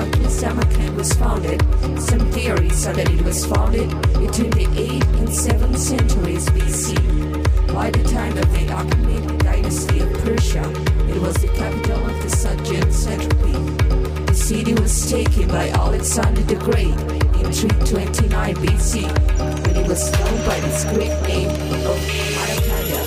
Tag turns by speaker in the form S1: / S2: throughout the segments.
S1: company Samarkand was founded. Some theories are that it was founded between the 8th and 7th centuries BC. By the time of the Achaemenid dynasty of Persia, it was the capital of the Seljuk satrapy. The city was taken by Alexander the Great in 329 BC, when it was known by its Greek name of Arakada.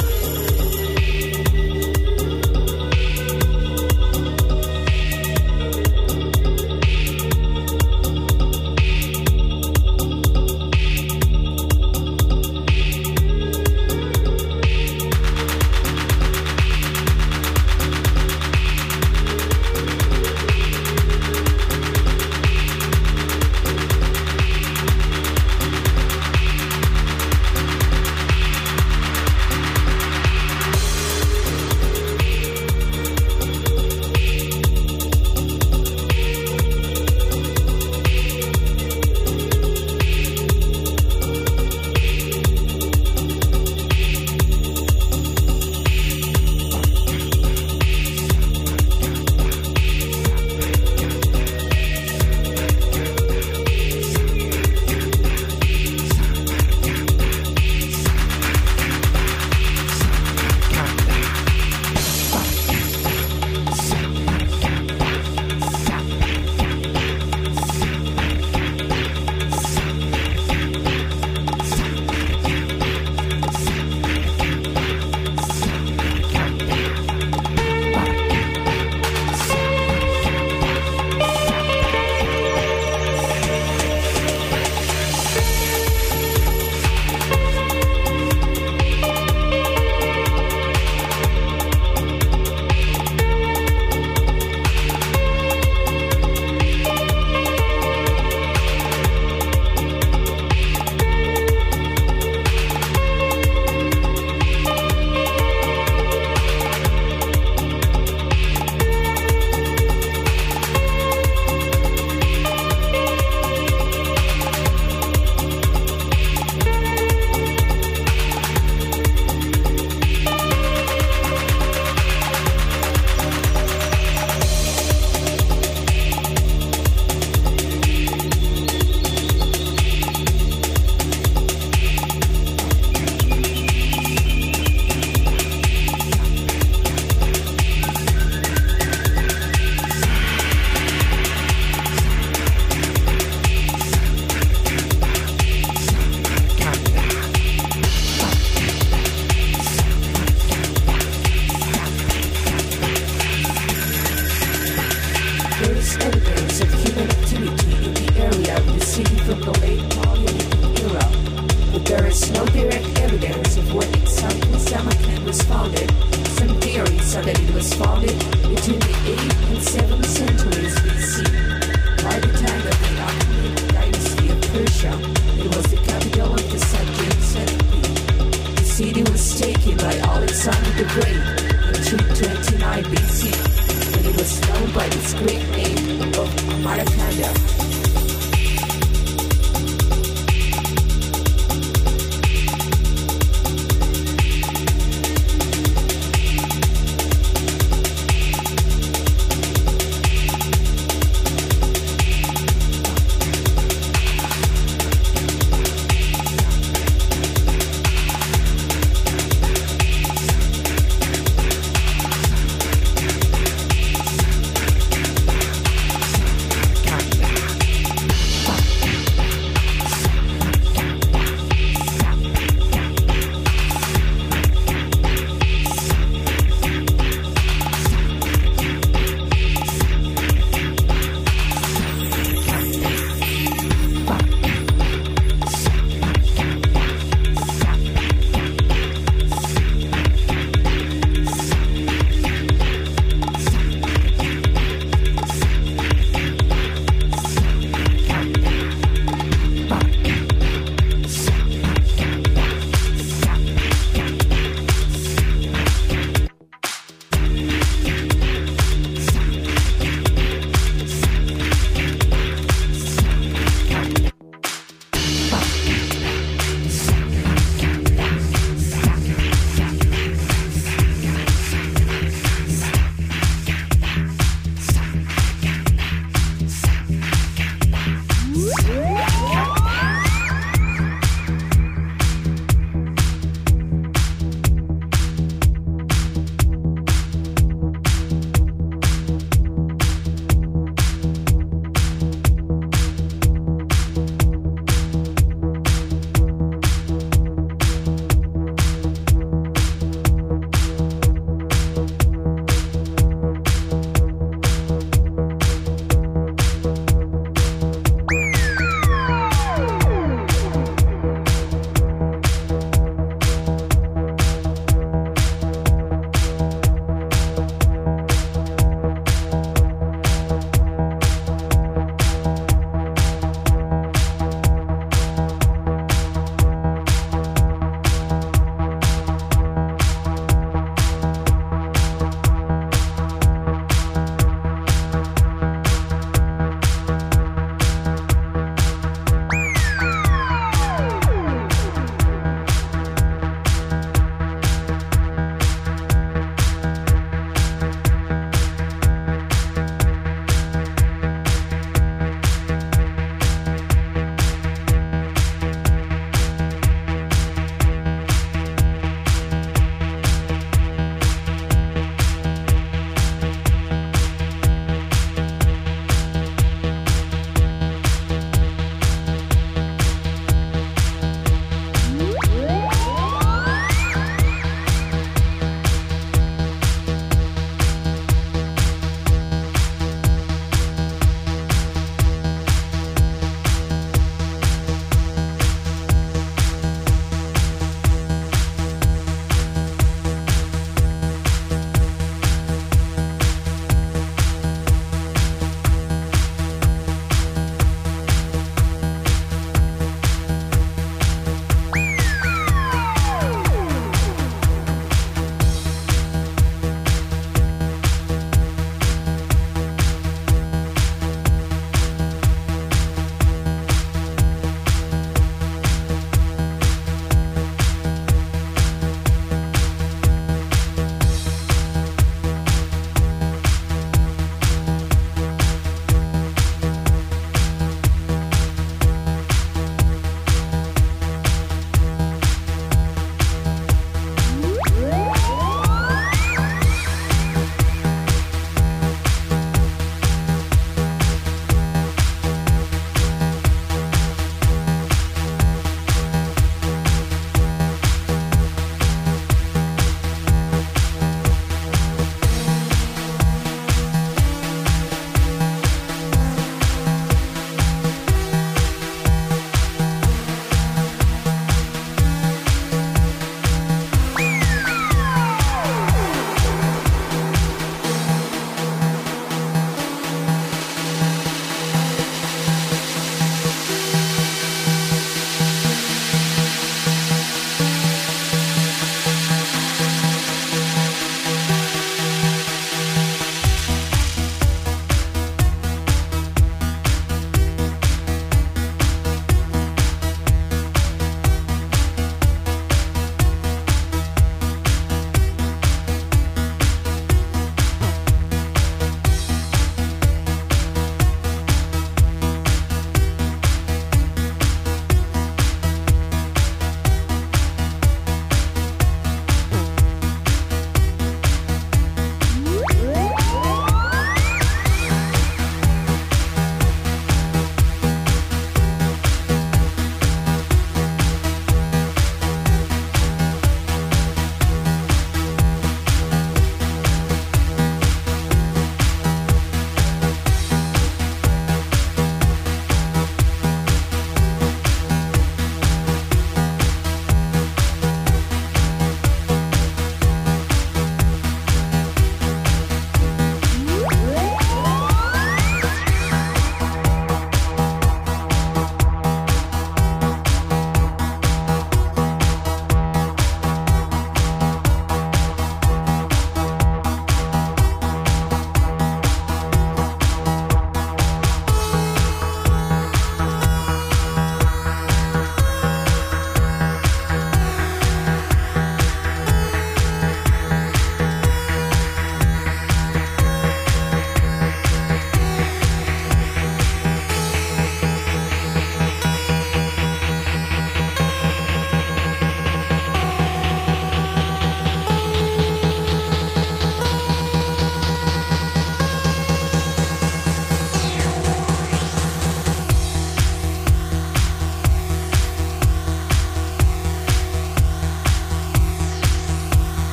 S1: evidence of human activity in the area from the late era, but there is no direct evidence of when exactly Samarkand was founded. Some theories are that it was founded between the 8th and 7th centuries BC. By the time of the Achaemenid dynasty of Persia, it was the capital of the Seljuks the The city was taken by Alexander the Great in 229 BC, and it was known by its great name. Spotify.